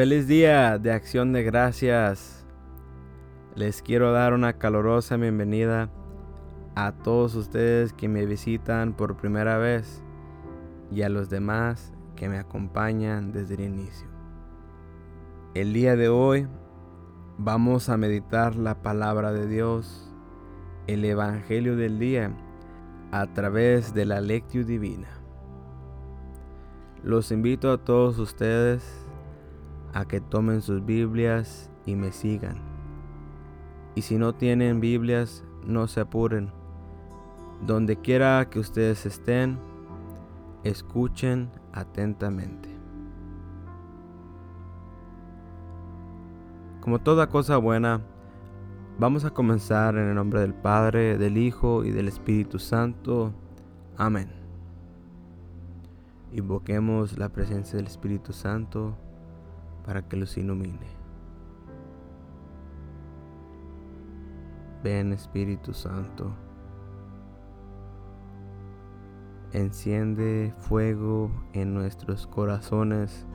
Feliz día de acción de gracias. Les quiero dar una calorosa bienvenida a todos ustedes que me visitan por primera vez y a los demás que me acompañan desde el inicio. El día de hoy vamos a meditar la palabra de Dios, el Evangelio del día, a través de la lectio divina. Los invito a todos ustedes a que tomen sus Biblias y me sigan. Y si no tienen Biblias, no se apuren. Donde quiera que ustedes estén, escuchen atentamente. Como toda cosa buena, vamos a comenzar en el nombre del Padre, del Hijo y del Espíritu Santo. Amén. Invoquemos la presencia del Espíritu Santo para que los ilumine. Ven Espíritu Santo. Enciende fuego en nuestros corazones.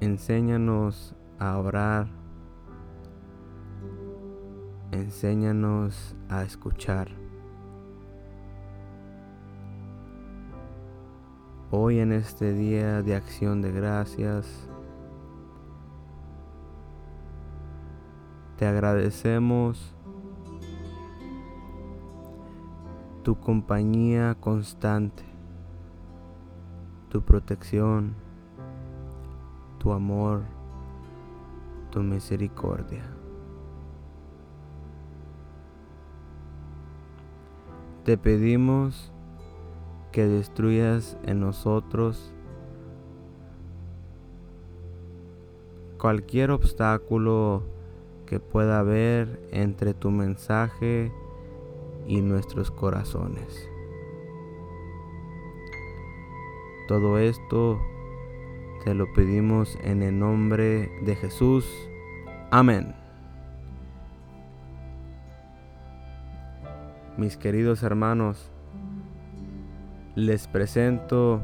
Enséñanos a orar. Enséñanos a escuchar. Hoy en este día de acción de gracias, te agradecemos tu compañía constante, tu protección, tu amor, tu misericordia. Te pedimos que destruyas en nosotros cualquier obstáculo que pueda haber entre tu mensaje y nuestros corazones. Todo esto te lo pedimos en el nombre de Jesús. Amén. Mis queridos hermanos, les presento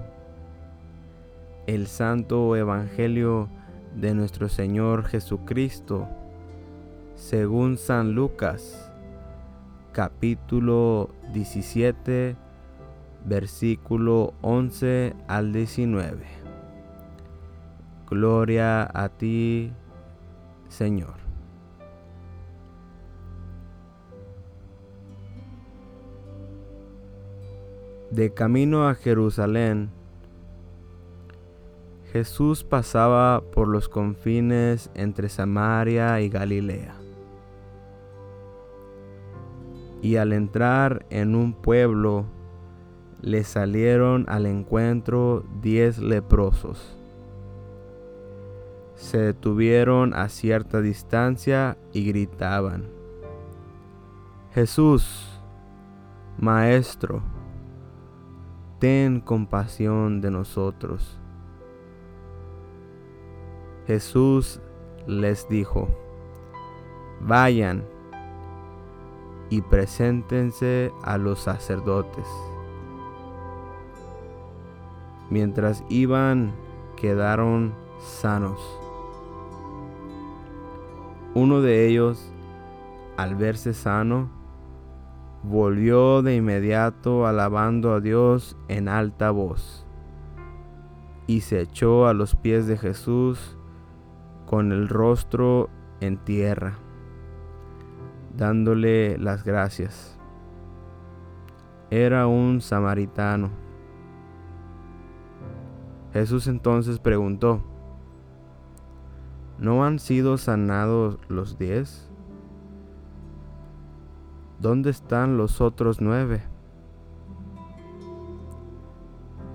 el Santo Evangelio de nuestro Señor Jesucristo, según San Lucas, capítulo 17, versículo 11 al 19. Gloria a ti, Señor. De camino a Jerusalén, Jesús pasaba por los confines entre Samaria y Galilea. Y al entrar en un pueblo, le salieron al encuentro diez leprosos. Se detuvieron a cierta distancia y gritaban, Jesús, Maestro, ten compasión de nosotros. Jesús les dijo, vayan y preséntense a los sacerdotes. Mientras iban, quedaron sanos. Uno de ellos, al verse sano, volvió de inmediato alabando a Dios en alta voz y se echó a los pies de Jesús con el rostro en tierra, dándole las gracias. Era un samaritano. Jesús entonces preguntó, ¿no han sido sanados los diez? ¿Dónde están los otros nueve?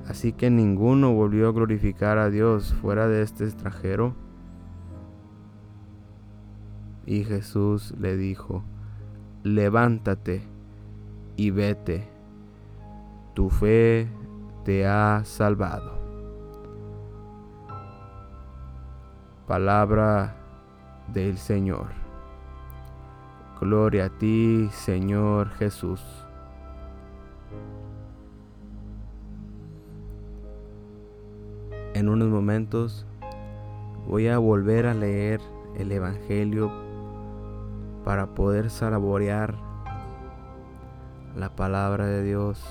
Así que ninguno volvió a glorificar a Dios fuera de este extranjero. Y Jesús le dijo, levántate y vete, tu fe te ha salvado. Palabra del Señor. Gloria a ti, Señor Jesús. En unos momentos voy a volver a leer el Evangelio para poder saborear la palabra de Dios.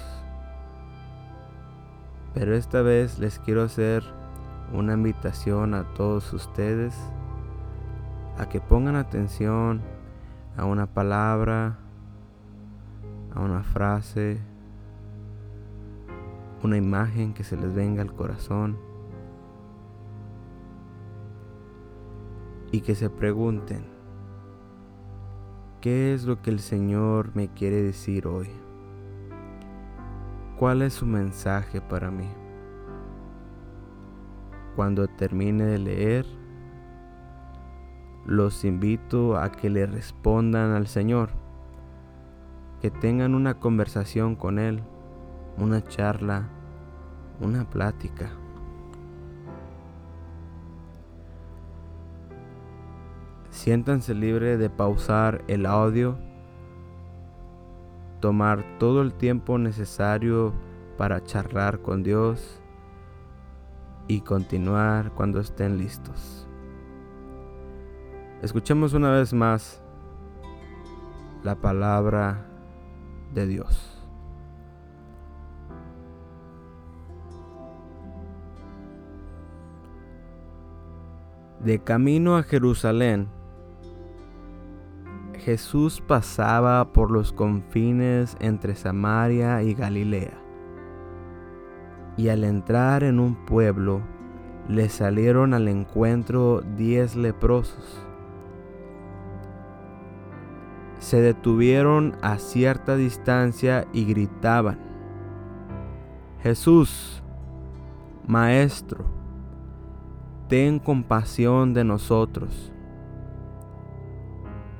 Pero esta vez les quiero hacer una invitación a todos ustedes a que pongan atención a una palabra, a una frase, una imagen que se les venga al corazón y que se pregunten, ¿qué es lo que el Señor me quiere decir hoy? ¿Cuál es su mensaje para mí? Cuando termine de leer, los invito a que le respondan al Señor, que tengan una conversación con Él, una charla, una plática. Siéntanse libre de pausar el audio, tomar todo el tiempo necesario para charlar con Dios y continuar cuando estén listos. Escuchemos una vez más la palabra de Dios. De camino a Jerusalén, Jesús pasaba por los confines entre Samaria y Galilea. Y al entrar en un pueblo, le salieron al encuentro diez leprosos se detuvieron a cierta distancia y gritaban, Jesús, Maestro, ten compasión de nosotros.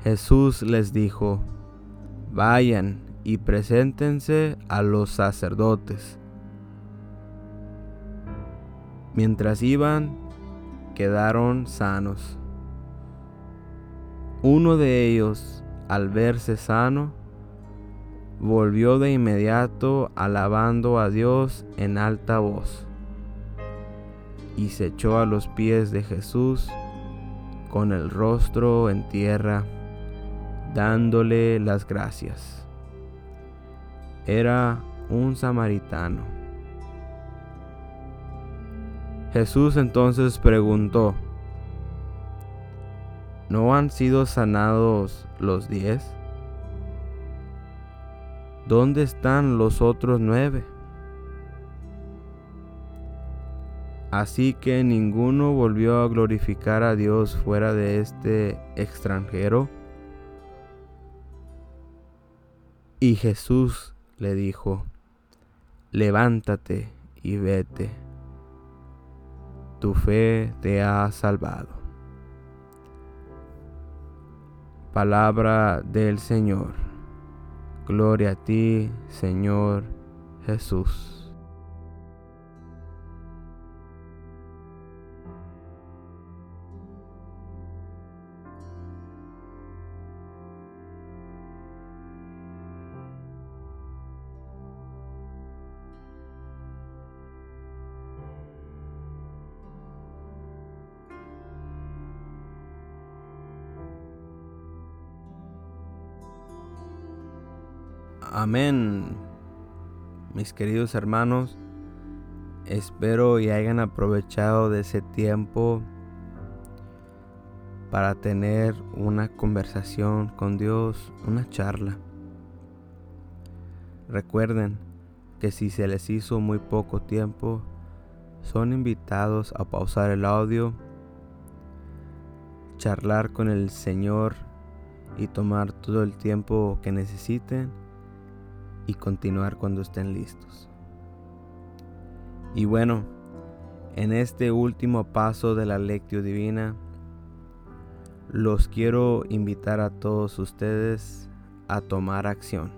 Jesús les dijo, vayan y preséntense a los sacerdotes. Mientras iban, quedaron sanos. Uno de ellos, al verse sano, volvió de inmediato alabando a Dios en alta voz y se echó a los pies de Jesús con el rostro en tierra, dándole las gracias. Era un samaritano. Jesús entonces preguntó, ¿No han sido sanados los diez? ¿Dónde están los otros nueve? Así que ninguno volvió a glorificar a Dios fuera de este extranjero. Y Jesús le dijo, levántate y vete, tu fe te ha salvado. Palabra del Señor. Gloria a ti, Señor Jesús. Amén. Mis queridos hermanos, espero y hayan aprovechado de ese tiempo para tener una conversación con Dios, una charla. Recuerden que si se les hizo muy poco tiempo, son invitados a pausar el audio, charlar con el Señor y tomar todo el tiempo que necesiten y continuar cuando estén listos. Y bueno, en este último paso de la lectio divina, los quiero invitar a todos ustedes a tomar acción.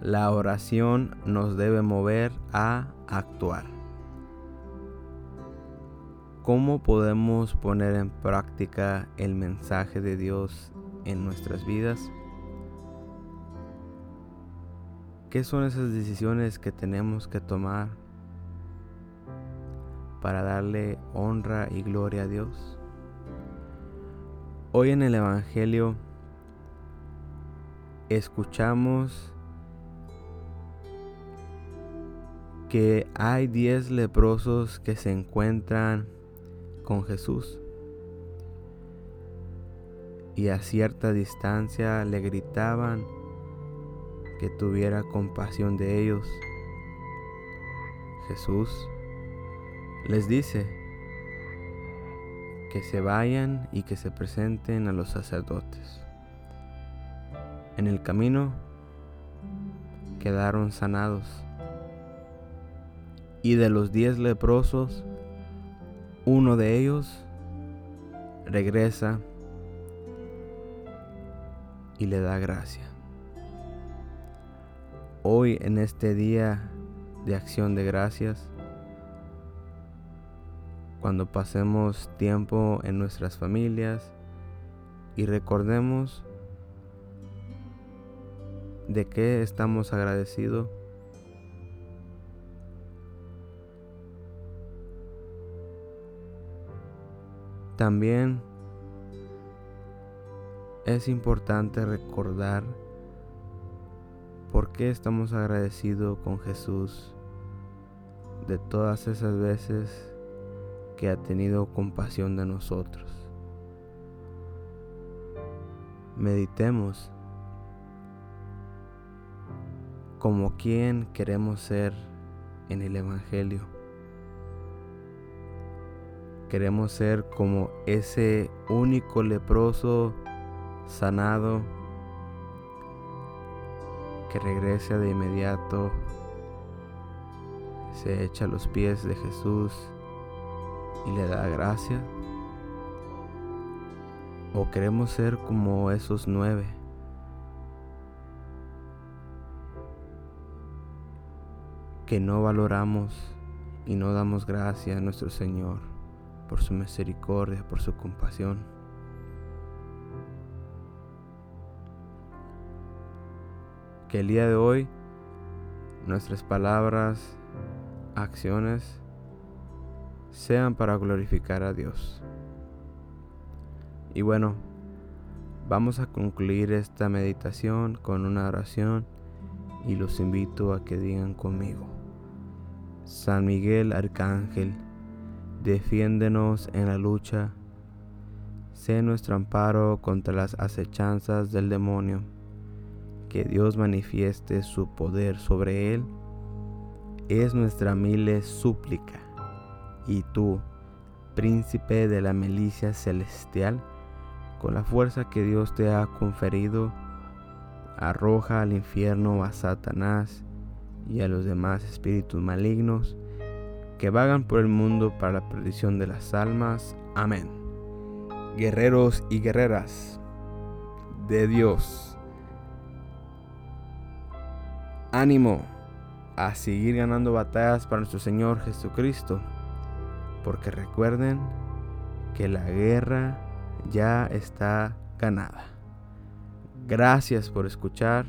La oración nos debe mover a actuar. ¿Cómo podemos poner en práctica el mensaje de Dios en nuestras vidas? ¿Qué son esas decisiones que tenemos que tomar? para darle honra y gloria a Dios. Hoy en el Evangelio escuchamos que hay diez leprosos que se encuentran con Jesús y a cierta distancia le gritaban que tuviera compasión de ellos. Jesús les dice que se vayan y que se presenten a los sacerdotes. En el camino quedaron sanados. Y de los diez leprosos, uno de ellos regresa y le da gracia. Hoy en este día de acción de gracias, cuando pasemos tiempo en nuestras familias y recordemos de qué estamos agradecidos. También es importante recordar por qué estamos agradecidos con Jesús de todas esas veces que ha tenido compasión de nosotros. Meditemos como quien queremos ser en el Evangelio. Queremos ser como ese único leproso sanado que regresa de inmediato, se echa a los pies de Jesús y le da gracia? ¿O queremos ser como esos nueve? Que no valoramos y no damos gracia a nuestro Señor por su misericordia, por su compasión. Que el día de hoy nuestras palabras, acciones, sean para glorificar a Dios. Y bueno, vamos a concluir esta meditación con una oración y los invito a que digan conmigo. San Miguel Arcángel, defiéndenos en la lucha, sé nuestro amparo contra las acechanzas del demonio, que Dios manifieste su poder sobre él, es nuestra humilde súplica y tú, príncipe de la milicia celestial, con la fuerza que Dios te ha conferido, arroja al infierno a Satanás y a los demás espíritus malignos que vagan por el mundo para la perdición de las almas. Amén. Guerreros y guerreras de Dios, ánimo a seguir ganando batallas para nuestro Señor Jesucristo porque recuerden que la guerra ya está ganada. Gracias por escuchar.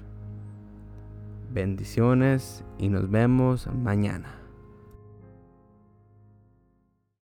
Bendiciones y nos vemos mañana.